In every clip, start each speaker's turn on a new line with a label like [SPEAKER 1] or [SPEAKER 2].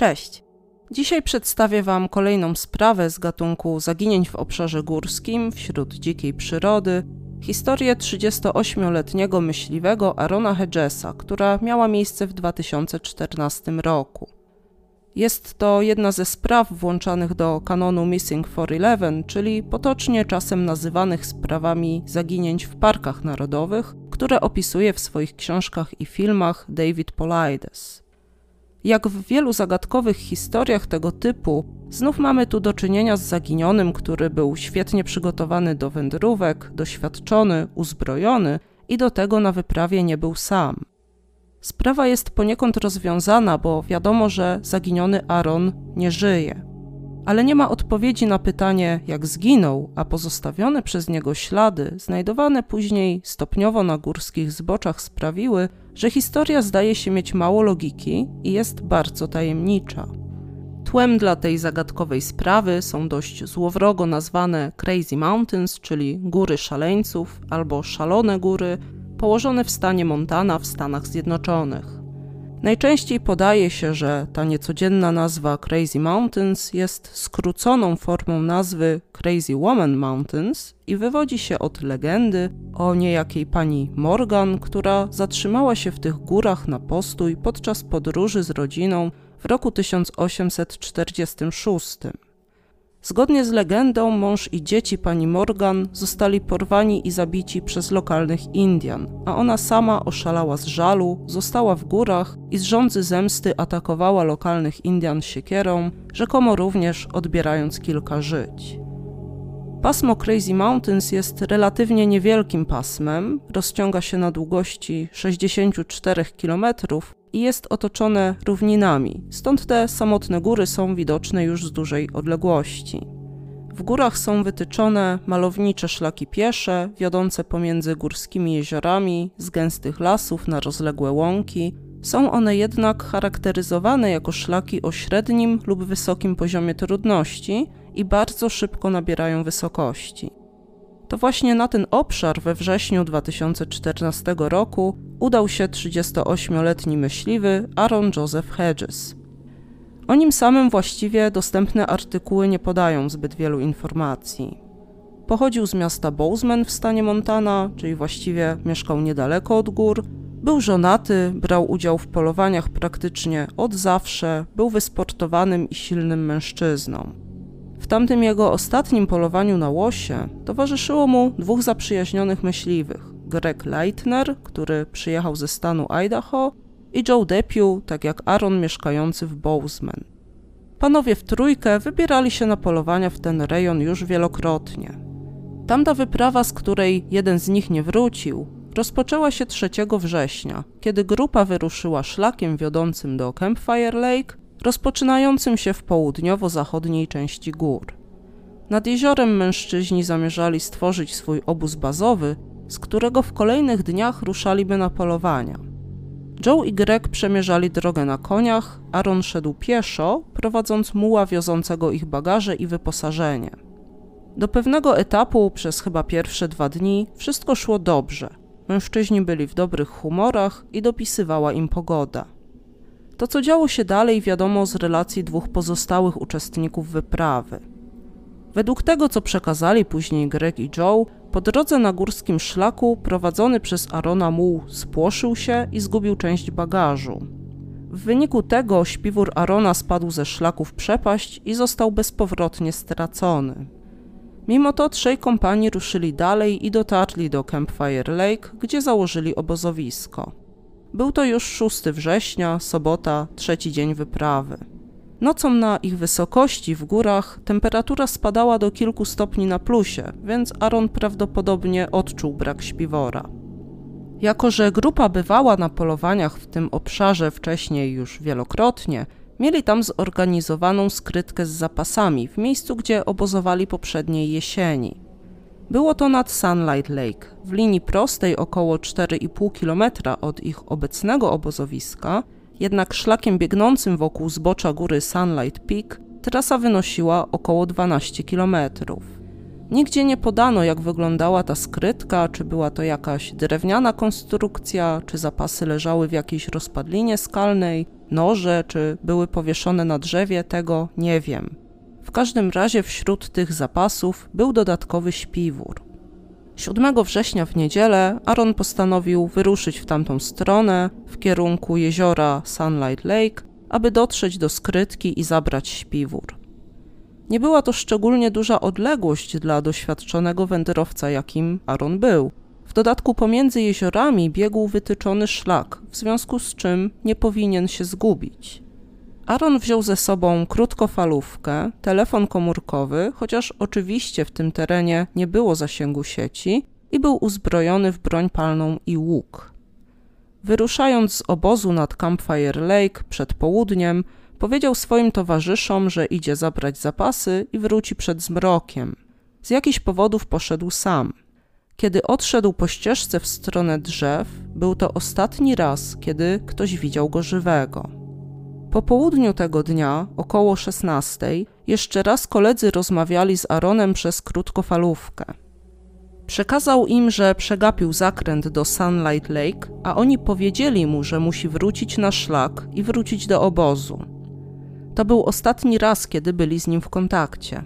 [SPEAKER 1] Cześć! Dzisiaj przedstawię Wam kolejną sprawę z gatunku zaginięć w obszarze górskim wśród dzikiej przyrody, historię 38-letniego myśliwego Arona Hedgesa, która miała miejsce w 2014 roku. Jest to jedna ze spraw włączanych do kanonu Missing 411, czyli potocznie czasem nazywanych sprawami zaginięć w parkach narodowych, które opisuje w swoich książkach i filmach David Polides. Jak w wielu zagadkowych historiach tego typu, znów mamy tu do czynienia z zaginionym, który był świetnie przygotowany do wędrówek, doświadczony, uzbrojony i do tego na wyprawie nie był sam. Sprawa jest poniekąd rozwiązana, bo wiadomo, że zaginiony Aaron nie żyje. Ale nie ma odpowiedzi na pytanie, jak zginął, a pozostawione przez niego ślady, znajdowane później stopniowo na górskich zboczach, sprawiły, że historia zdaje się mieć mało logiki i jest bardzo tajemnicza. Tłem dla tej zagadkowej sprawy są dość złowrogo nazwane Crazy Mountains, czyli góry szaleńców albo szalone góry, położone w stanie Montana w Stanach Zjednoczonych. Najczęściej podaje się, że ta niecodzienna nazwa Crazy Mountains jest skróconą formą nazwy Crazy Woman Mountains i wywodzi się od legendy o niejakiej pani Morgan, która zatrzymała się w tych górach na postój podczas podróży z rodziną w roku 1846. Zgodnie z legendą, mąż i dzieci pani Morgan zostali porwani i zabici przez lokalnych Indian, a ona sama oszalała z żalu, została w górach i z rządzy zemsty atakowała lokalnych Indian siekierą, rzekomo również odbierając kilka żyć. Pasmo Crazy Mountains jest relatywnie niewielkim pasmem, rozciąga się na długości 64 km i jest otoczone równinami, stąd te samotne góry są widoczne już z dużej odległości. W górach są wytyczone malownicze szlaki piesze, wiodące pomiędzy górskimi jeziorami, z gęstych lasów na rozległe łąki. Są one jednak charakteryzowane jako szlaki o średnim lub wysokim poziomie trudności i bardzo szybko nabierają wysokości. To właśnie na ten obszar we wrześniu 2014 roku udał się 38-letni myśliwy Aaron Joseph Hedges. O nim samym właściwie dostępne artykuły nie podają zbyt wielu informacji. Pochodził z miasta Bozeman w stanie Montana, czyli właściwie mieszkał niedaleko od gór. Był żonaty, brał udział w polowaniach praktycznie od zawsze, był wysportowanym i silnym mężczyzną. Tamtym jego ostatnim polowaniu na łosie towarzyszyło mu dwóch zaprzyjaźnionych myśliwych: Greg Leitner, który przyjechał ze stanu Idaho, i Joe Depew, tak jak Aaron mieszkający w Bozeman. Panowie w trójkę wybierali się na polowania w ten rejon już wielokrotnie. Tamta wyprawa, z której jeden z nich nie wrócił, rozpoczęła się 3 września, kiedy grupa wyruszyła szlakiem wiodącym do Campfire Lake rozpoczynającym się w południowo-zachodniej części gór. Nad jeziorem mężczyźni zamierzali stworzyć swój obóz bazowy, z którego w kolejnych dniach ruszaliby na polowania. Joe i Greg przemierzali drogę na koniach, Aaron szedł pieszo, prowadząc muła wiozącego ich bagaże i wyposażenie. Do pewnego etapu, przez chyba pierwsze dwa dni, wszystko szło dobrze. Mężczyźni byli w dobrych humorach i dopisywała im pogoda. To, co działo się dalej, wiadomo z relacji dwóch pozostałych uczestników wyprawy. Według tego, co przekazali później Greg i Joe, po drodze na górskim szlaku prowadzony przez Arona muł spłoszył się i zgubił część bagażu. W wyniku tego śpiwór Arona spadł ze szlaku w przepaść i został bezpowrotnie stracony. Mimo to trzej kompanii ruszyli dalej i dotarli do Campfire Lake, gdzie założyli obozowisko. Był to już 6 września, sobota, trzeci dzień wyprawy. Nocą na ich wysokości w górach temperatura spadała do kilku stopni na plusie, więc Aaron prawdopodobnie odczuł brak śpiwora. Jako, że grupa bywała na polowaniach w tym obszarze wcześniej już wielokrotnie, mieli tam zorganizowaną skrytkę z zapasami w miejscu, gdzie obozowali poprzedniej jesieni. Było to nad Sunlight Lake, w linii prostej około 4,5 km od ich obecnego obozowiska, jednak szlakiem biegnącym wokół zbocza góry Sunlight Peak trasa wynosiła około 12 km. Nigdzie nie podano, jak wyglądała ta skrytka, czy była to jakaś drewniana konstrukcja, czy zapasy leżały w jakiejś rozpadlinie skalnej, noże, czy były powieszone na drzewie, tego nie wiem. W każdym razie wśród tych zapasów był dodatkowy śpiwór. 7 września w niedzielę Aaron postanowił wyruszyć w tamtą stronę, w kierunku jeziora Sunlight Lake, aby dotrzeć do skrytki i zabrać śpiwór. Nie była to szczególnie duża odległość dla doświadczonego wędrowca, jakim Aaron był. W dodatku pomiędzy jeziorami biegł wytyczony szlak, w związku z czym nie powinien się zgubić. Aaron wziął ze sobą krótkofalówkę, telefon komórkowy, chociaż oczywiście w tym terenie nie było zasięgu sieci, i był uzbrojony w broń palną i łuk. Wyruszając z obozu nad Campfire Lake przed południem, powiedział swoim towarzyszom, że idzie zabrać zapasy i wróci przed zmrokiem. Z jakichś powodów poszedł sam. Kiedy odszedł po ścieżce w stronę drzew, był to ostatni raz, kiedy ktoś widział go żywego. Po południu tego dnia, około 16, jeszcze raz koledzy rozmawiali z Aaronem przez krótkofalówkę. Przekazał im, że przegapił zakręt do Sunlight Lake, a oni powiedzieli mu, że musi wrócić na szlak i wrócić do obozu. To był ostatni raz, kiedy byli z nim w kontakcie.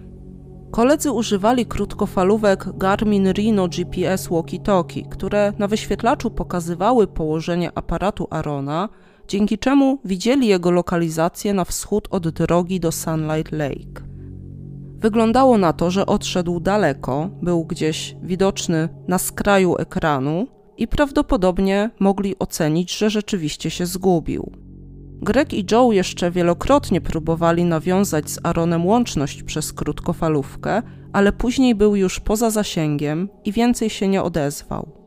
[SPEAKER 1] Koledzy używali krótkofalówek Garmin Rino GPS Walkie-Talkie, które na wyświetlaczu pokazywały położenie aparatu Arona dzięki czemu widzieli jego lokalizację na wschód od drogi do Sunlight Lake. Wyglądało na to, że odszedł daleko, był gdzieś widoczny na skraju ekranu i prawdopodobnie mogli ocenić, że rzeczywiście się zgubił. Greg i Joe jeszcze wielokrotnie próbowali nawiązać z Aaronem łączność przez krótkofalówkę, ale później był już poza zasięgiem i więcej się nie odezwał.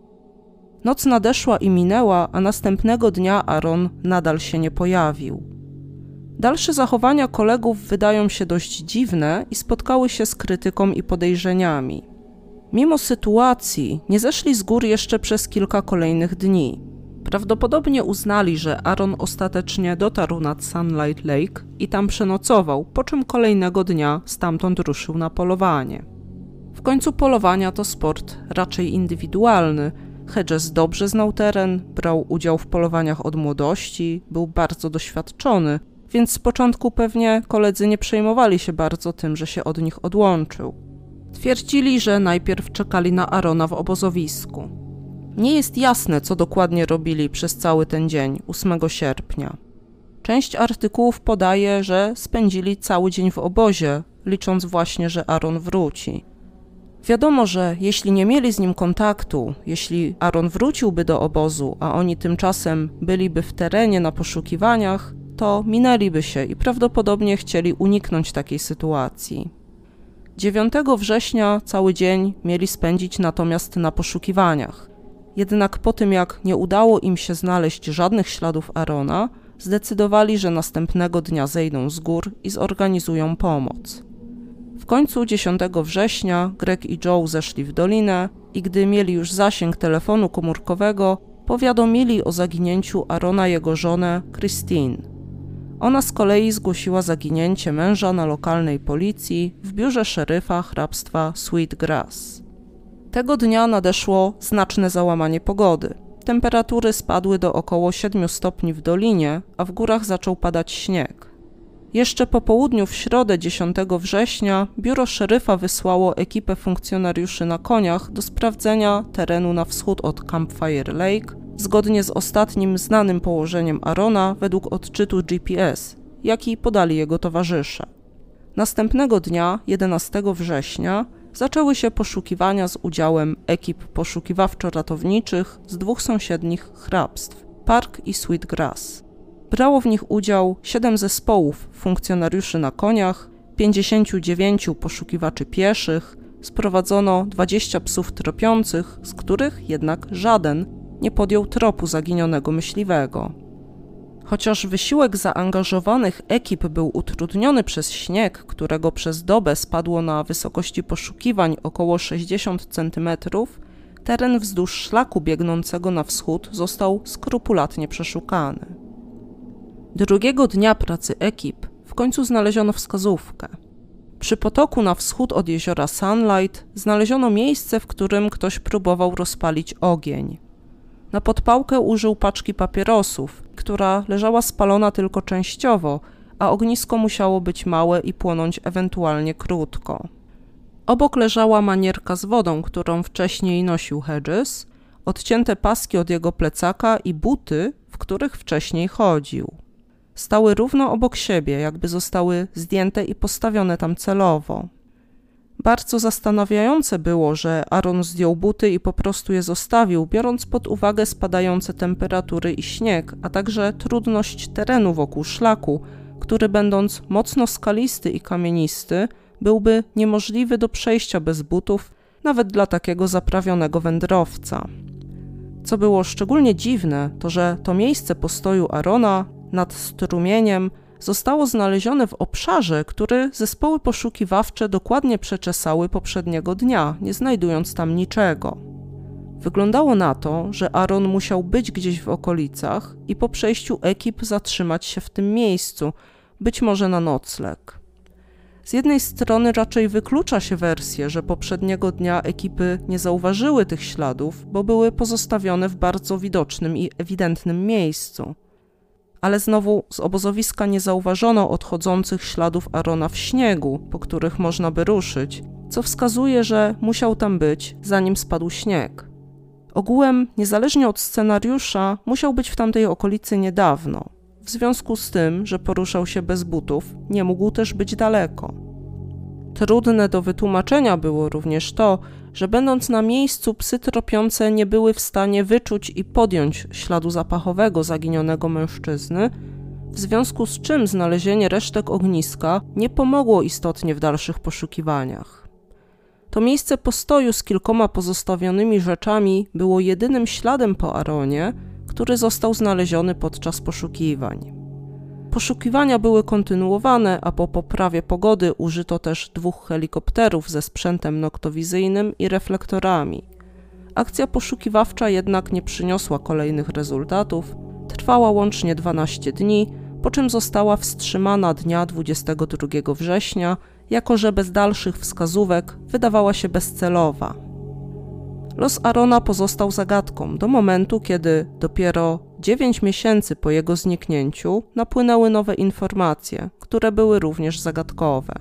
[SPEAKER 1] Noc nadeszła i minęła, a następnego dnia Aaron nadal się nie pojawił. Dalsze zachowania kolegów wydają się dość dziwne i spotkały się z krytyką i podejrzeniami. Mimo sytuacji nie zeszli z gór jeszcze przez kilka kolejnych dni. Prawdopodobnie uznali, że Aaron ostatecznie dotarł nad Sunlight Lake i tam przenocował, po czym kolejnego dnia stamtąd ruszył na polowanie. W końcu polowania to sport raczej indywidualny, Hedges dobrze znał teren, brał udział w polowaniach od młodości, był bardzo doświadczony, więc z początku pewnie koledzy nie przejmowali się bardzo tym, że się od nich odłączył. Twierdzili, że najpierw czekali na Arona w obozowisku. Nie jest jasne, co dokładnie robili przez cały ten dzień, 8 sierpnia. Część artykułów podaje, że spędzili cały dzień w obozie, licząc właśnie, że Aaron wróci. Wiadomo, że jeśli nie mieli z nim kontaktu, jeśli Aaron wróciłby do obozu, a oni tymczasem byliby w terenie na poszukiwaniach, to minęliby się i prawdopodobnie chcieli uniknąć takiej sytuacji. 9 września cały dzień mieli spędzić natomiast na poszukiwaniach. Jednak po tym, jak nie udało im się znaleźć żadnych śladów Arona, zdecydowali, że następnego dnia zejdą z gór i zorganizują pomoc. W końcu 10 września Greg i Joe zeszli w dolinę i gdy mieli już zasięg telefonu komórkowego, powiadomili o zaginięciu Arona jego żonę Christine. Ona z kolei zgłosiła zaginięcie męża na lokalnej policji w biurze szeryfa hrabstwa Sweetgrass. Tego dnia nadeszło znaczne załamanie pogody. Temperatury spadły do około 7 stopni w dolinie, a w górach zaczął padać śnieg. Jeszcze po południu w środę 10 września biuro szeryfa wysłało ekipę funkcjonariuszy na koniach do sprawdzenia terenu na wschód od Campfire Lake, zgodnie z ostatnim znanym położeniem Arona według odczytu GPS, jaki podali jego towarzysze. Następnego dnia, 11 września, zaczęły się poszukiwania z udziałem ekip poszukiwawczo-ratowniczych z dwóch sąsiednich hrabstw Park i Sweetgrass. Brało w nich udział 7 zespołów funkcjonariuszy na koniach, 59 poszukiwaczy pieszych, sprowadzono 20 psów tropiących, z których jednak żaden nie podjął tropu zaginionego myśliwego. Chociaż wysiłek zaangażowanych ekip był utrudniony przez śnieg, którego przez dobę spadło na wysokości poszukiwań około 60 cm, teren wzdłuż szlaku biegnącego na wschód został skrupulatnie przeszukany. Drugiego dnia pracy ekip w końcu znaleziono wskazówkę. Przy potoku na wschód od jeziora Sunlight znaleziono miejsce, w którym ktoś próbował rozpalić ogień. Na podpałkę użył paczki papierosów, która leżała spalona tylko częściowo, a ognisko musiało być małe i płonąć ewentualnie krótko. Obok leżała manierka z wodą, którą wcześniej nosił Hedges, odcięte paski od jego plecaka i buty, w których wcześniej chodził. Stały równo obok siebie, jakby zostały zdjęte i postawione tam celowo. Bardzo zastanawiające było, że Aaron zdjął buty i po prostu je zostawił, biorąc pod uwagę spadające temperatury i śnieg, a także trudność terenu wokół szlaku, który będąc mocno skalisty i kamienisty, byłby niemożliwy do przejścia bez butów, nawet dla takiego zaprawionego wędrowca. Co było szczególnie dziwne, to że to miejsce postoju Arona nad strumieniem zostało znalezione w obszarze, który zespoły poszukiwawcze dokładnie przeczesały poprzedniego dnia, nie znajdując tam niczego. Wyglądało na to, że Aaron musiał być gdzieś w okolicach i po przejściu ekip zatrzymać się w tym miejscu, być może na nocleg. Z jednej strony raczej wyklucza się wersję, że poprzedniego dnia ekipy nie zauważyły tych śladów, bo były pozostawione w bardzo widocznym i ewidentnym miejscu ale znowu z obozowiska nie zauważono odchodzących śladów Arona w śniegu, po których można by ruszyć, co wskazuje, że musiał tam być, zanim spadł śnieg. Ogółem, niezależnie od scenariusza, musiał być w tamtej okolicy niedawno. W związku z tym, że poruszał się bez butów, nie mógł też być daleko. Trudne do wytłumaczenia było również to, że będąc na miejscu psy tropiące nie były w stanie wyczuć i podjąć śladu zapachowego zaginionego mężczyzny, w związku z czym znalezienie resztek ogniska nie pomogło istotnie w dalszych poszukiwaniach. To miejsce postoju z kilkoma pozostawionymi rzeczami było jedynym śladem po Aronie, który został znaleziony podczas poszukiwań. Poszukiwania były kontynuowane, a po poprawie pogody użyto też dwóch helikopterów ze sprzętem noktowizyjnym i reflektorami. Akcja poszukiwawcza jednak nie przyniosła kolejnych rezultatów, trwała łącznie 12 dni, po czym została wstrzymana dnia 22 września, jako że bez dalszych wskazówek wydawała się bezcelowa. Los Arona pozostał zagadką do momentu, kiedy dopiero 9 miesięcy po jego zniknięciu napłynęły nowe informacje, które były również zagadkowe.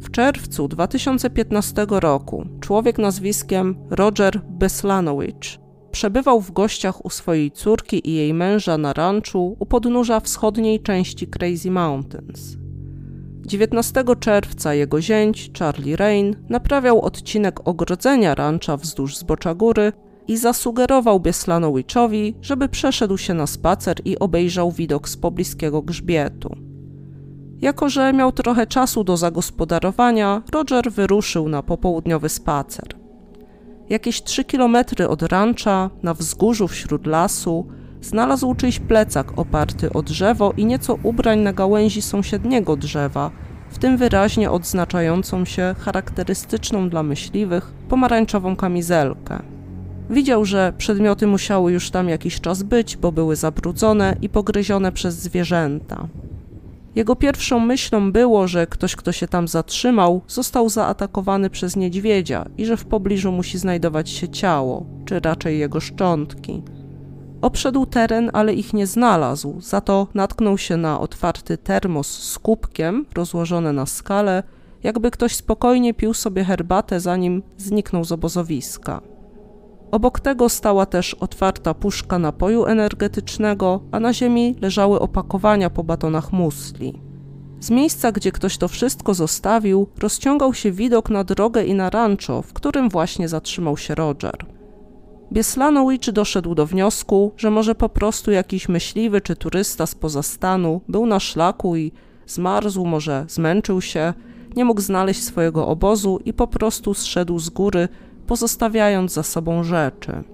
[SPEAKER 1] W czerwcu 2015 roku człowiek nazwiskiem Roger Beslanowicz przebywał w gościach u swojej córki i jej męża na ranczu u podnóża wschodniej części Crazy Mountains. 19 czerwca jego zięć, Charlie Rain, naprawiał odcinek ogrodzenia rancha wzdłuż zbocza góry i zasugerował Bieslanowiczowi, żeby przeszedł się na spacer i obejrzał widok z pobliskiego grzbietu. Jako, że miał trochę czasu do zagospodarowania, Roger wyruszył na popołudniowy spacer. Jakieś trzy kilometry od rancha, na wzgórzu wśród lasu, Znalazł czyjś plecak oparty o drzewo i nieco ubrań na gałęzi sąsiedniego drzewa, w tym wyraźnie odznaczającą się charakterystyczną dla myśliwych pomarańczową kamizelkę. Widział, że przedmioty musiały już tam jakiś czas być, bo były zabrudzone i pogryzione przez zwierzęta. Jego pierwszą myślą było, że ktoś, kto się tam zatrzymał, został zaatakowany przez niedźwiedzia i że w pobliżu musi znajdować się ciało, czy raczej jego szczątki. Obszedł teren, ale ich nie znalazł, za to natknął się na otwarty termos z kubkiem rozłożony na skale, jakby ktoś spokojnie pił sobie herbatę, zanim zniknął z obozowiska. Obok tego stała też otwarta puszka napoju energetycznego, a na ziemi leżały opakowania po batonach musli. Z miejsca, gdzie ktoś to wszystko zostawił, rozciągał się widok na drogę i na rancho, w którym właśnie zatrzymał się Roger. Bieslanowicz doszedł do wniosku, że może po prostu jakiś myśliwy czy turysta spoza stanu był na szlaku i zmarzł, może zmęczył się, nie mógł znaleźć swojego obozu i po prostu zszedł z góry, pozostawiając za sobą rzeczy.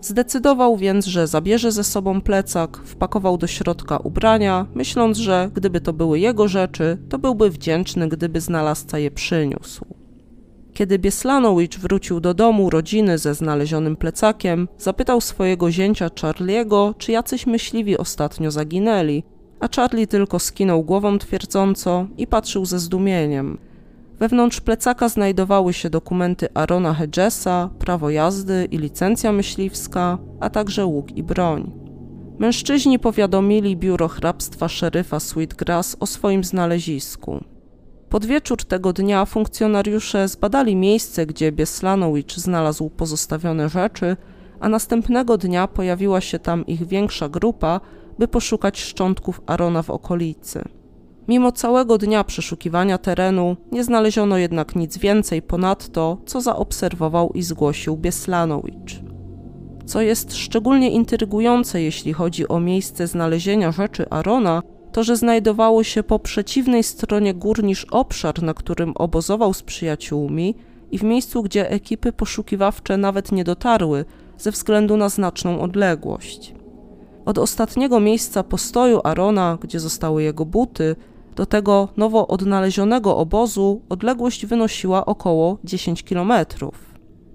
[SPEAKER 1] Zdecydował więc, że zabierze ze sobą plecak, wpakował do środka ubrania, myśląc, że gdyby to były jego rzeczy, to byłby wdzięczny, gdyby znalazca je przyniósł. Kiedy Bieslanowicz wrócił do domu rodziny ze znalezionym plecakiem, zapytał swojego zięcia Charliego, czy jacyś myśliwi ostatnio zaginęli, a Charlie tylko skinął głową twierdząco i patrzył ze zdumieniem. Wewnątrz plecaka znajdowały się dokumenty Arona Hedgesa, prawo jazdy i licencja myśliwska, a także łuk i broń. Mężczyźni powiadomili biuro hrabstwa szeryfa Sweetgrass o swoim znalezisku. Pod wieczór tego dnia funkcjonariusze zbadali miejsce, gdzie Bieslanowicz znalazł pozostawione rzeczy, a następnego dnia pojawiła się tam ich większa grupa, by poszukać szczątków Arona w okolicy. Mimo całego dnia przeszukiwania terenu, nie znaleziono jednak nic więcej ponad to, co zaobserwował i zgłosił Bieslanowicz. Co jest szczególnie intrygujące, jeśli chodzi o miejsce znalezienia rzeczy Arona, to że znajdowało się po przeciwnej stronie gór niż obszar, na którym obozował z przyjaciółmi i w miejscu, gdzie ekipy poszukiwawcze nawet nie dotarły ze względu na znaczną odległość. Od ostatniego miejsca postoju Arona, gdzie zostały jego buty, do tego nowo odnalezionego obozu odległość wynosiła około 10 kilometrów.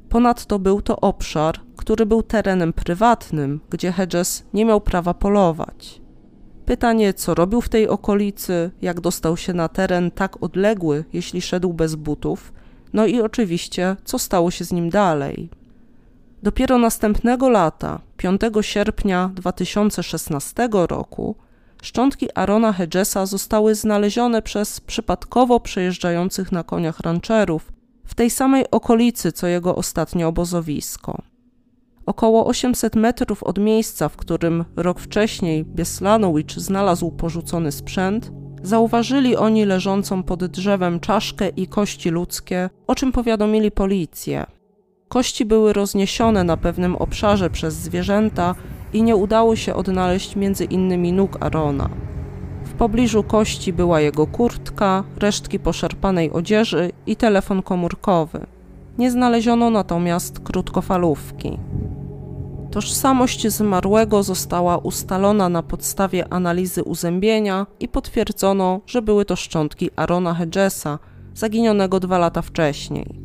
[SPEAKER 1] Ponadto był to obszar, który był terenem prywatnym, gdzie Hedges nie miał prawa polować. Pytanie, co robił w tej okolicy, jak dostał się na teren tak odległy, jeśli szedł bez butów, no i oczywiście, co stało się z nim dalej. Dopiero następnego lata, 5 sierpnia 2016 roku, szczątki Arona Hedgesa zostały znalezione przez przypadkowo przejeżdżających na koniach rancherów w tej samej okolicy co jego ostatnie obozowisko. Około 800 metrów od miejsca, w którym rok wcześniej Bieslanowicz znalazł porzucony sprzęt, zauważyli oni leżącą pod drzewem czaszkę i kości ludzkie, o czym powiadomili policję. Kości były rozniesione na pewnym obszarze przez zwierzęta i nie udało się odnaleźć między innymi nóg Arona. W pobliżu kości była jego kurtka, resztki poszarpanej odzieży i telefon komórkowy. Nie znaleziono natomiast krótkofalówki. Tożsamość zmarłego została ustalona na podstawie analizy uzębienia i potwierdzono, że były to szczątki Arona Hedgesa, zaginionego dwa lata wcześniej.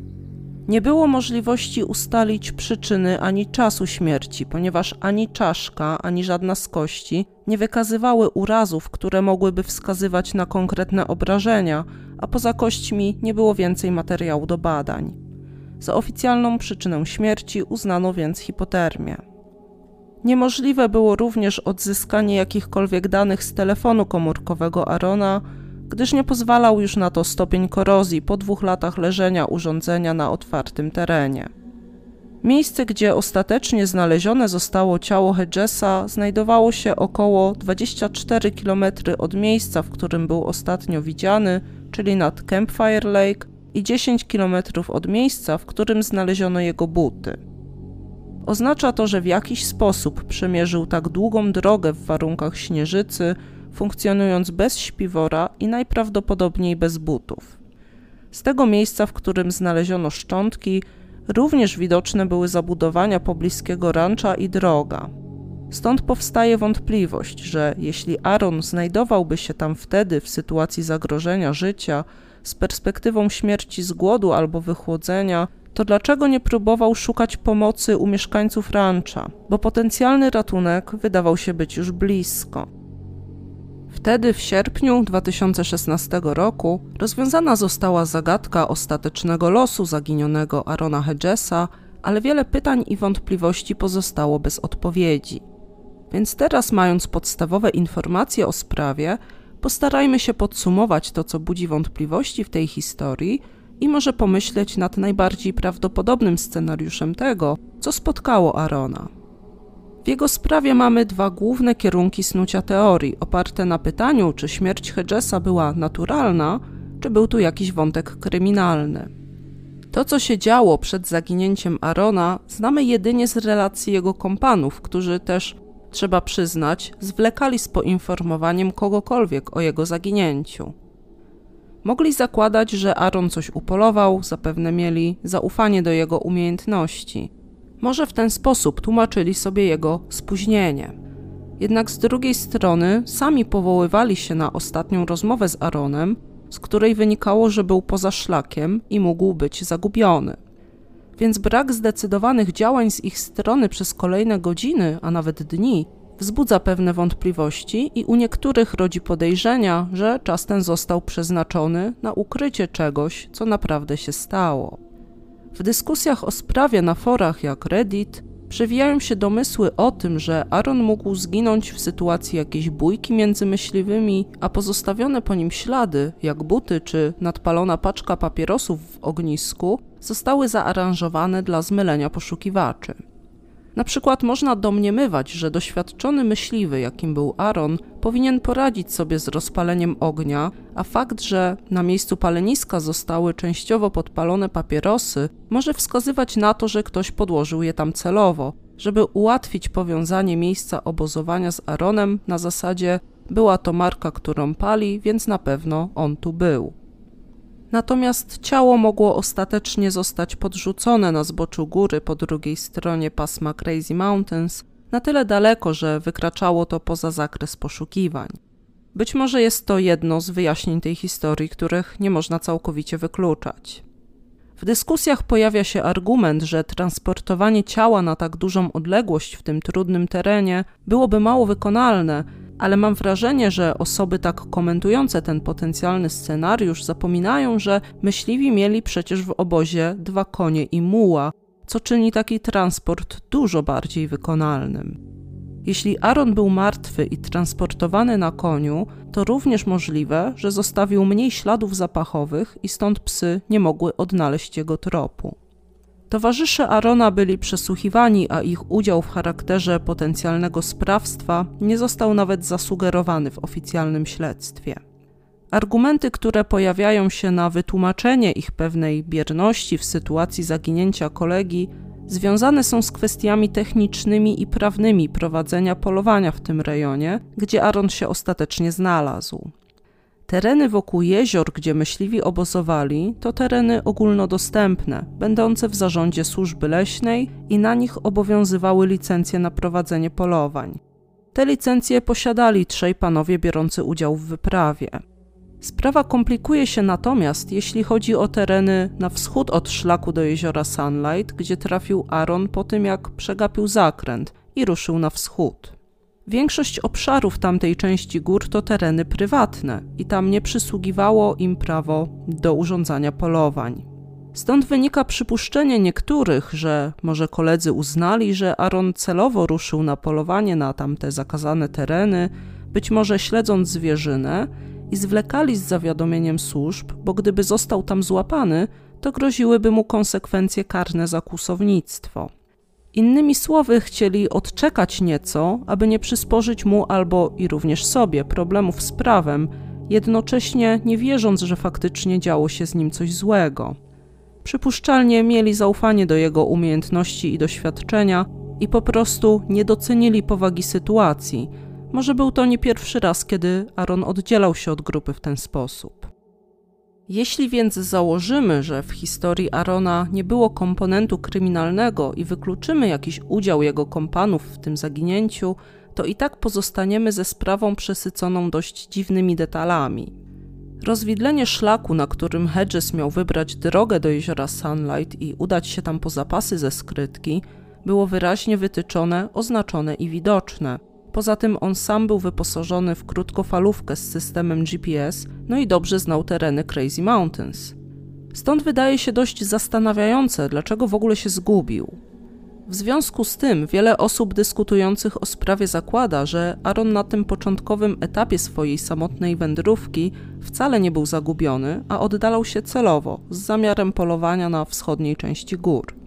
[SPEAKER 1] Nie było możliwości ustalić przyczyny ani czasu śmierci, ponieważ ani czaszka, ani żadna z kości nie wykazywały urazów, które mogłyby wskazywać na konkretne obrażenia, a poza kośćmi nie było więcej materiału do badań. Za oficjalną przyczynę śmierci uznano więc hipotermię. Niemożliwe było również odzyskanie jakichkolwiek danych z telefonu komórkowego Arona, gdyż nie pozwalał już na to stopień korozji po dwóch latach leżenia urządzenia na otwartym terenie. Miejsce, gdzie ostatecznie znalezione zostało ciało Hedgesa, znajdowało się około 24 km od miejsca, w którym był ostatnio widziany, czyli nad Campfire Lake, i 10 km od miejsca, w którym znaleziono jego buty. Oznacza to, że w jakiś sposób przemierzył tak długą drogę w warunkach śnieżycy, funkcjonując bez śpiwora i najprawdopodobniej bez butów. Z tego miejsca, w którym znaleziono szczątki, również widoczne były zabudowania pobliskiego rancza i droga. Stąd powstaje wątpliwość, że jeśli Aaron znajdowałby się tam wtedy w sytuacji zagrożenia życia, z perspektywą śmierci z głodu albo wychłodzenia, to dlaczego nie próbował szukać pomocy u mieszkańców rancha, bo potencjalny ratunek wydawał się być już blisko. Wtedy w sierpniu 2016 roku rozwiązana została zagadka ostatecznego losu zaginionego Arona Hedgesa, ale wiele pytań i wątpliwości pozostało bez odpowiedzi. Więc teraz, mając podstawowe informacje o sprawie, postarajmy się podsumować to, co budzi wątpliwości w tej historii i może pomyśleć nad najbardziej prawdopodobnym scenariuszem tego, co spotkało Arona. W jego sprawie mamy dwa główne kierunki snucia teorii, oparte na pytaniu, czy śmierć Hedgesa była naturalna, czy był tu jakiś wątek kryminalny. To, co się działo przed zaginięciem Arona, znamy jedynie z relacji jego kompanów, którzy też, trzeba przyznać, zwlekali z poinformowaniem kogokolwiek o jego zaginięciu. Mogli zakładać, że Aaron coś upolował, zapewne mieli zaufanie do jego umiejętności – może w ten sposób tłumaczyli sobie jego spóźnienie. Jednak z drugiej strony sami powoływali się na ostatnią rozmowę z Aaronem, z której wynikało, że był poza szlakiem i mógł być zagubiony. Więc brak zdecydowanych działań z ich strony przez kolejne godziny, a nawet dni, wzbudza pewne wątpliwości i u niektórych rodzi podejrzenia, że czas ten został przeznaczony na ukrycie czegoś, co naprawdę się stało. W dyskusjach o sprawie na forach jak Reddit przewijają się domysły o tym, że Aaron mógł zginąć w sytuacji jakiejś bójki między myśliwymi, a pozostawione po nim ślady, jak buty czy nadpalona paczka papierosów w ognisku, zostały zaaranżowane dla zmylenia poszukiwaczy. Na przykład można domniemywać, że doświadczony myśliwy, jakim był Aaron, powinien poradzić sobie z rozpaleniem ognia, a fakt, że na miejscu paleniska zostały częściowo podpalone papierosy, może wskazywać na to, że ktoś podłożył je tam celowo, żeby ułatwić powiązanie miejsca obozowania z Aaronem na zasadzie była to marka, którą pali, więc na pewno on tu był. Natomiast ciało mogło ostatecznie zostać podrzucone na zboczu góry po drugiej stronie pasma Crazy Mountains, na tyle daleko, że wykraczało to poza zakres poszukiwań. Być może jest to jedno z wyjaśnień tej historii, których nie można całkowicie wykluczać. W dyskusjach pojawia się argument, że transportowanie ciała na tak dużą odległość w tym trudnym terenie byłoby mało wykonalne, ale mam wrażenie, że osoby tak komentujące ten potencjalny scenariusz zapominają, że myśliwi mieli przecież w obozie dwa konie i muła, co czyni taki transport dużo bardziej wykonalnym. Jeśli Aaron był martwy i transportowany na koniu, to również możliwe, że zostawił mniej śladów zapachowych i stąd psy nie mogły odnaleźć jego tropu. Towarzysze Arona byli przesłuchiwani, a ich udział w charakterze potencjalnego sprawstwa nie został nawet zasugerowany w oficjalnym śledztwie. Argumenty, które pojawiają się na wytłumaczenie ich pewnej bierności w sytuacji zaginięcia kolegi, związane są z kwestiami technicznymi i prawnymi prowadzenia polowania w tym rejonie, gdzie Aaron się ostatecznie znalazł. Tereny wokół jezior, gdzie myśliwi obozowali, to tereny ogólnodostępne, będące w zarządzie służby leśnej i na nich obowiązywały licencje na prowadzenie polowań. Te licencje posiadali trzej panowie biorący udział w wyprawie. Sprawa komplikuje się natomiast, jeśli chodzi o tereny na wschód od szlaku do jeziora Sunlight, gdzie trafił Aaron po tym, jak przegapił zakręt i ruszył na wschód. Większość obszarów tamtej części gór to tereny prywatne i tam nie przysługiwało im prawo do urządzania polowań. Stąd wynika przypuszczenie niektórych, że może koledzy uznali, że Aaron celowo ruszył na polowanie na tamte zakazane tereny, być może śledząc zwierzynę, i zwlekali z zawiadomieniem służb, bo gdyby został tam złapany, to groziłyby mu konsekwencje karne za kłusownictwo. Innymi słowy, chcieli odczekać nieco, aby nie przysporzyć mu albo i również sobie problemów z prawem, jednocześnie nie wierząc, że faktycznie działo się z nim coś złego. Przypuszczalnie mieli zaufanie do jego umiejętności i doświadczenia i po prostu nie docenili powagi sytuacji. Może był to nie pierwszy raz, kiedy Aaron oddzielał się od grupy w ten sposób. Jeśli więc założymy, że w historii Arona nie było komponentu kryminalnego i wykluczymy jakiś udział jego kompanów w tym zaginięciu, to i tak pozostaniemy ze sprawą przesyconą dość dziwnymi detalami. Rozwidlenie szlaku, na którym Hedges miał wybrać drogę do jeziora Sunlight i udać się tam po zapasy ze skrytki, było wyraźnie wytyczone, oznaczone i widoczne. Poza tym on sam był wyposażony w krótkofalówkę z systemem GPS, no i dobrze znał tereny Crazy Mountains. Stąd wydaje się dość zastanawiające, dlaczego w ogóle się zgubił. W związku z tym wiele osób dyskutujących o sprawie zakłada, że Aaron na tym początkowym etapie swojej samotnej wędrówki wcale nie był zagubiony, a oddalał się celowo z zamiarem polowania na wschodniej części gór.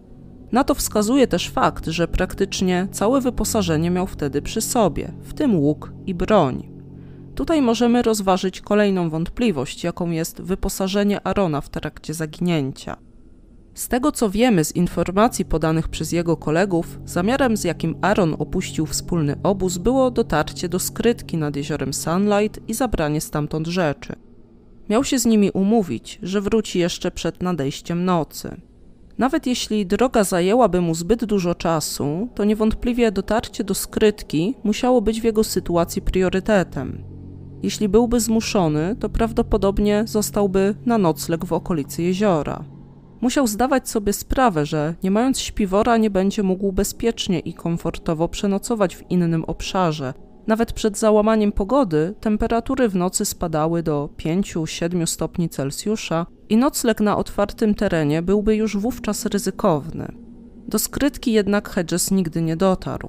[SPEAKER 1] Na to wskazuje też fakt, że praktycznie całe wyposażenie miał wtedy przy sobie, w tym łuk i broń. Tutaj możemy rozważyć kolejną wątpliwość, jaką jest wyposażenie Arona w trakcie zaginięcia. Z tego co wiemy z informacji podanych przez jego kolegów, zamiarem z jakim Aaron opuścił wspólny obóz było dotarcie do skrytki nad jeziorem Sunlight i zabranie stamtąd rzeczy. Miał się z nimi umówić, że wróci jeszcze przed nadejściem nocy. Nawet jeśli droga zajęłaby mu zbyt dużo czasu, to niewątpliwie dotarcie do skrytki musiało być w jego sytuacji priorytetem. Jeśli byłby zmuszony, to prawdopodobnie zostałby na nocleg w okolicy jeziora. Musiał zdawać sobie sprawę, że nie mając śpiwora nie będzie mógł bezpiecznie i komfortowo przenocować w innym obszarze. Nawet przed załamaniem pogody temperatury w nocy spadały do 5-7 stopni Celsjusza i nocleg na otwartym terenie byłby już wówczas ryzykowny. Do skrytki jednak Hedges nigdy nie dotarł.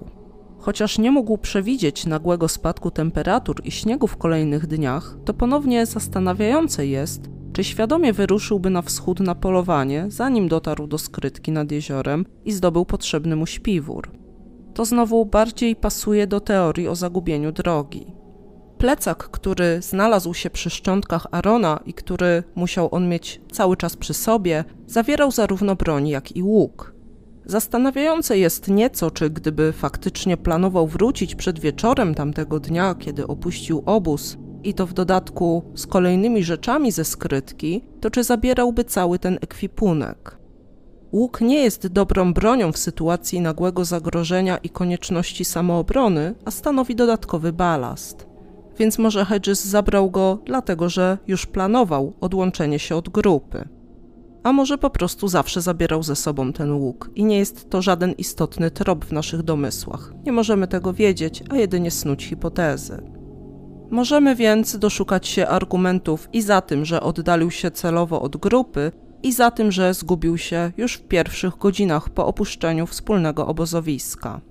[SPEAKER 1] Chociaż nie mógł przewidzieć nagłego spadku temperatur i śniegu w kolejnych dniach, to ponownie zastanawiające jest, czy świadomie wyruszyłby na wschód na polowanie, zanim dotarł do skrytki nad jeziorem i zdobył potrzebny mu śpiwór. To znowu bardziej pasuje do teorii o zagubieniu drogi. Plecak, który znalazł się przy szczątkach Arona i który musiał on mieć cały czas przy sobie, zawierał zarówno broń, jak i łuk. Zastanawiające jest nieco, czy gdyby faktycznie planował wrócić przed wieczorem tamtego dnia, kiedy opuścił obóz, i to w dodatku z kolejnymi rzeczami ze skrytki, to czy zabierałby cały ten ekwipunek. Łuk nie jest dobrą bronią w sytuacji nagłego zagrożenia i konieczności samoobrony, a stanowi dodatkowy balast. Więc może Hedges zabrał go dlatego, że już planował odłączenie się od grupy. A może po prostu zawsze zabierał ze sobą ten łuk i nie jest to żaden istotny trop w naszych domysłach. Nie możemy tego wiedzieć, a jedynie snuć hipotezy. Możemy więc doszukać się argumentów i za tym, że oddalił się celowo od grupy, i za tym, że zgubił się już w pierwszych godzinach po opuszczeniu wspólnego obozowiska.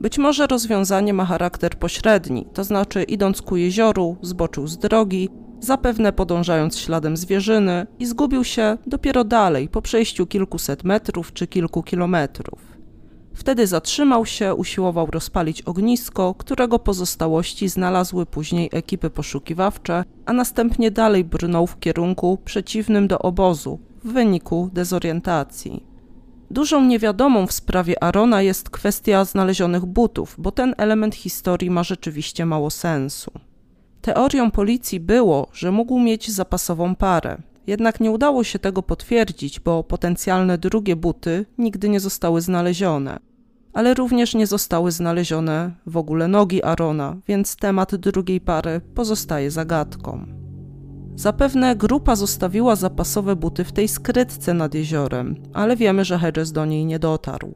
[SPEAKER 1] Być może rozwiązanie ma charakter pośredni, to znaczy idąc ku jezioru, zboczył z drogi, zapewne podążając śladem zwierzyny i zgubił się dopiero dalej, po przejściu kilkuset metrów czy kilku kilometrów. Wtedy zatrzymał się, usiłował rozpalić ognisko, którego pozostałości znalazły później ekipy poszukiwawcze, a następnie dalej brnął w kierunku przeciwnym do obozu w wyniku dezorientacji. Dużą niewiadomą w sprawie Arona jest kwestia znalezionych butów, bo ten element historii ma rzeczywiście mało sensu. Teorią policji było, że mógł mieć zapasową parę. Jednak nie udało się tego potwierdzić, bo potencjalne drugie buty nigdy nie zostały znalezione ale również nie zostały znalezione w ogóle nogi Arona, więc temat drugiej pary pozostaje zagadką. Zapewne grupa zostawiła zapasowe buty w tej skrytce nad jeziorem, ale wiemy, że Hedges do niej nie dotarł.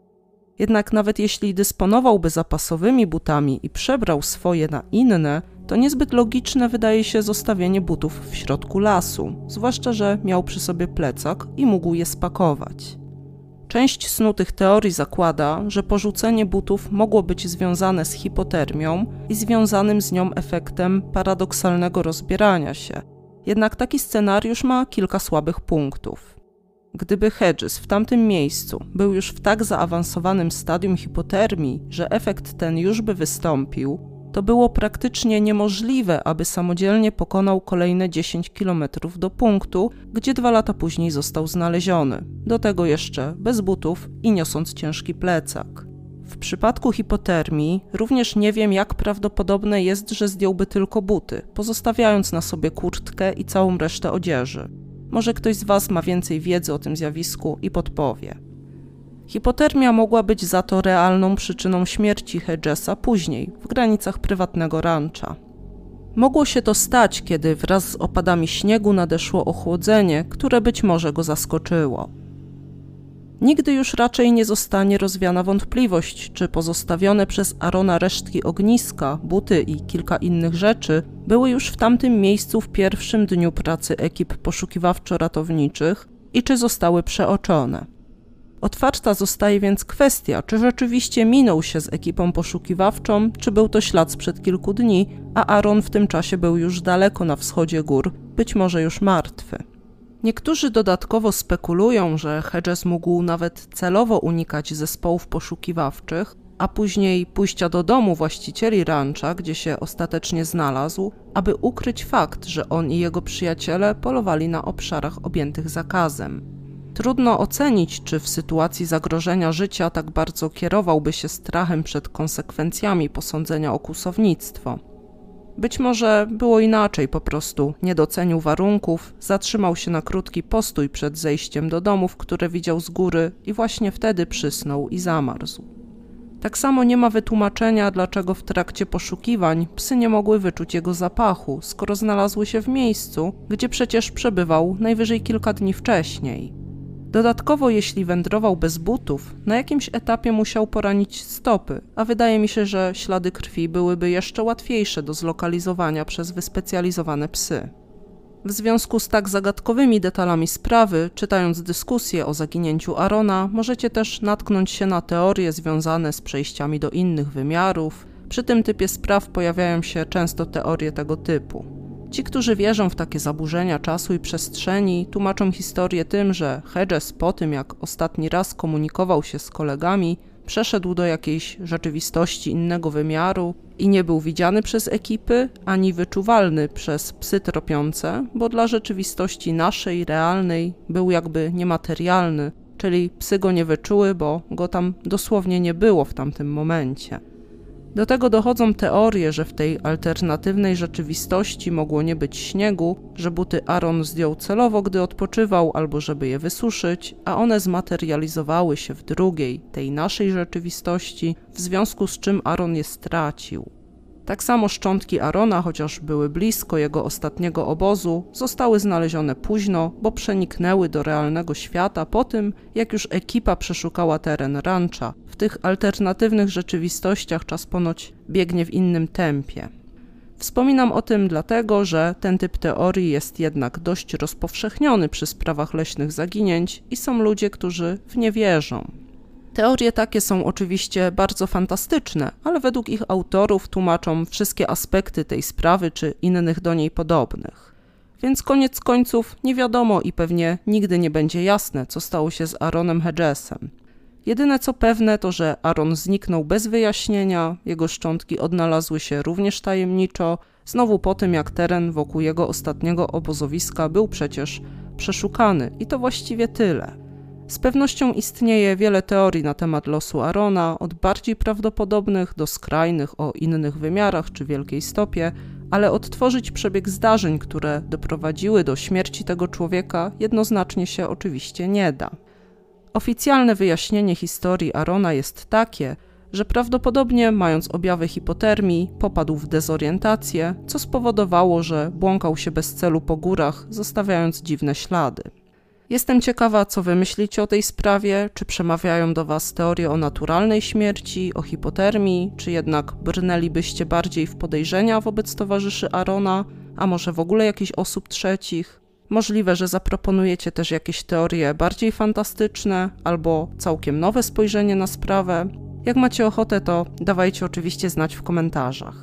[SPEAKER 1] Jednak nawet jeśli dysponowałby zapasowymi butami i przebrał swoje na inne, to niezbyt logiczne wydaje się zostawienie butów w środku lasu, zwłaszcza że miał przy sobie plecak i mógł je spakować. Część snutych teorii zakłada, że porzucenie butów mogło być związane z hipotermią i związanym z nią efektem paradoksalnego rozbierania się. Jednak taki scenariusz ma kilka słabych punktów. Gdyby Hedges w tamtym miejscu był już w tak zaawansowanym stadium hipotermii, że efekt ten już by wystąpił, to było praktycznie niemożliwe, aby samodzielnie pokonał kolejne 10 kilometrów do punktu, gdzie dwa lata później został znaleziony. Do tego jeszcze bez butów i niosąc ciężki plecak. W przypadku hipotermii również nie wiem, jak prawdopodobne jest, że zdjąłby tylko buty, pozostawiając na sobie kurtkę i całą resztę odzieży. Może ktoś z Was ma więcej wiedzy o tym zjawisku i podpowie. Hipotermia mogła być za to realną przyczyną śmierci Hedgesa później, w granicach prywatnego rancha. Mogło się to stać, kiedy wraz z opadami śniegu nadeszło ochłodzenie, które być może go zaskoczyło. Nigdy już raczej nie zostanie rozwiana wątpliwość, czy pozostawione przez Arona resztki ogniska, buty i kilka innych rzeczy były już w tamtym miejscu w pierwszym dniu pracy ekip poszukiwawczo-ratowniczych i czy zostały przeoczone. Otwarta zostaje więc kwestia, czy rzeczywiście minął się z ekipą poszukiwawczą, czy był to ślad sprzed kilku dni, a Aaron w tym czasie był już daleko na wschodzie gór, być może już martwy. Niektórzy dodatkowo spekulują, że Hedges mógł nawet celowo unikać zespołów poszukiwawczych, a później pójścia do domu właścicieli rancha, gdzie się ostatecznie znalazł, aby ukryć fakt, że on i jego przyjaciele polowali na obszarach objętych zakazem. Trudno ocenić, czy w sytuacji zagrożenia życia tak bardzo kierowałby się strachem przed konsekwencjami posądzenia o kłusownictwo. Być może było inaczej, po prostu nie docenił warunków, zatrzymał się na krótki postój przed zejściem do domów, które widział z góry i właśnie wtedy przysnął i zamarzł. Tak samo nie ma wytłumaczenia, dlaczego w trakcie poszukiwań psy nie mogły wyczuć jego zapachu, skoro znalazły się w miejscu, gdzie przecież przebywał najwyżej kilka dni wcześniej. Dodatkowo, jeśli wędrował bez butów, na jakimś etapie musiał poranić stopy, a wydaje mi się, że ślady krwi byłyby jeszcze łatwiejsze do zlokalizowania przez wyspecjalizowane psy. W związku z tak zagadkowymi detalami sprawy, czytając dyskusje o zaginięciu Arona, możecie też natknąć się na teorie związane z przejściami do innych wymiarów. Przy tym typie spraw pojawiają się często teorie tego typu. Ci, którzy wierzą w takie zaburzenia czasu i przestrzeni, tłumaczą historię tym, że Hedges po tym, jak ostatni raz komunikował się z kolegami, przeszedł do jakiejś rzeczywistości innego wymiaru i nie był widziany przez ekipy, ani wyczuwalny przez psy tropiące, bo dla rzeczywistości naszej, realnej, był jakby niematerialny, czyli psy go nie wyczuły, bo go tam dosłownie nie było w tamtym momencie. Do tego dochodzą teorie, że w tej alternatywnej rzeczywistości mogło nie być śniegu, że buty Aaron zdjął celowo, gdy odpoczywał, albo żeby je wysuszyć, a one zmaterializowały się w drugiej, tej naszej rzeczywistości, w związku z czym Aaron je stracił. Tak samo szczątki Arona, chociaż były blisko jego ostatniego obozu, zostały znalezione późno, bo przeniknęły do realnego świata po tym, jak już ekipa przeszukała teren rancha. Tych alternatywnych rzeczywistościach czas ponoć biegnie w innym tempie. Wspominam o tym dlatego, że ten typ teorii jest jednak dość rozpowszechniony przy sprawach leśnych zaginięć i są ludzie, którzy w nie wierzą. Teorie takie są oczywiście bardzo fantastyczne, ale według ich autorów tłumaczą wszystkie aspekty tej sprawy czy innych do niej podobnych. Więc koniec końców nie wiadomo i pewnie nigdy nie będzie jasne, co stało się z Aaronem Hedgesem. Jedyne co pewne to, że Aaron zniknął bez wyjaśnienia, jego szczątki odnalazły się również tajemniczo, znowu po tym jak teren wokół jego ostatniego obozowiska był przecież przeszukany i to właściwie tyle. Z pewnością istnieje wiele teorii na temat losu Arona, od bardziej prawdopodobnych do skrajnych o innych wymiarach czy wielkiej stopie, ale odtworzyć przebieg zdarzeń, które doprowadziły do śmierci tego człowieka, jednoznacznie się oczywiście nie da. Oficjalne wyjaśnienie historii Arona jest takie, że prawdopodobnie, mając objawy hipotermii, popadł w dezorientację, co spowodowało, że błąkał się bez celu po górach, zostawiając dziwne ślady. Jestem ciekawa, co wy myślicie o tej sprawie, czy przemawiają do was teorie o naturalnej śmierci, o hipotermii, czy jednak brnęlibyście bardziej w podejrzenia wobec towarzyszy Arona, a może w ogóle jakichś osób trzecich? Możliwe, że zaproponujecie też jakieś teorie bardziej fantastyczne albo całkiem nowe spojrzenie na sprawę. Jak macie ochotę, to dawajcie oczywiście znać w komentarzach.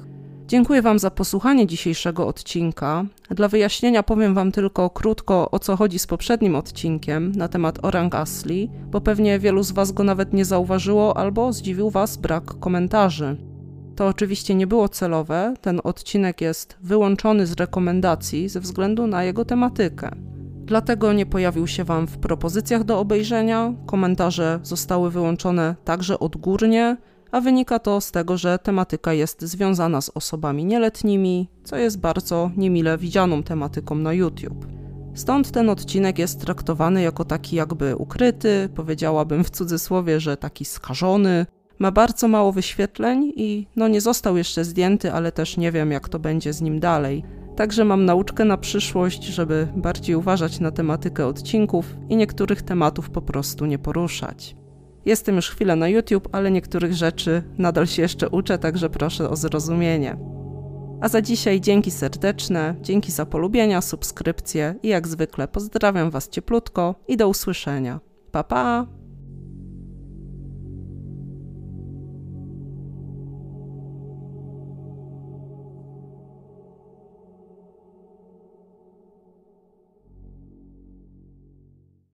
[SPEAKER 1] Dziękuję Wam za posłuchanie dzisiejszego odcinka. Dla wyjaśnienia powiem Wam tylko krótko o co chodzi z poprzednim odcinkiem na temat Orang Asli, bo pewnie wielu z Was go nawet nie zauważyło albo zdziwił Was brak komentarzy. To oczywiście nie było celowe, ten odcinek jest wyłączony z rekomendacji ze względu na jego tematykę. Dlatego nie pojawił się Wam w propozycjach do obejrzenia, komentarze zostały wyłączone także odgórnie, a wynika to z tego, że tematyka jest związana z osobami nieletnimi, co jest bardzo niemile widzianą tematyką na YouTube. Stąd ten odcinek jest traktowany jako taki jakby ukryty, powiedziałabym w cudzysłowie, że taki skażony. Ma bardzo mało wyświetleń i no nie został jeszcze zdjęty, ale też nie wiem jak to będzie z nim dalej. Także mam nauczkę na przyszłość, żeby bardziej uważać na tematykę odcinków i niektórych tematów po prostu nie poruszać. Jestem już chwilę na YouTube, ale niektórych rzeczy nadal się jeszcze uczę, także proszę o zrozumienie. A za dzisiaj dzięki serdeczne, dzięki za polubienia, subskrypcje i jak zwykle pozdrawiam Was cieplutko i do usłyszenia. Pa pa!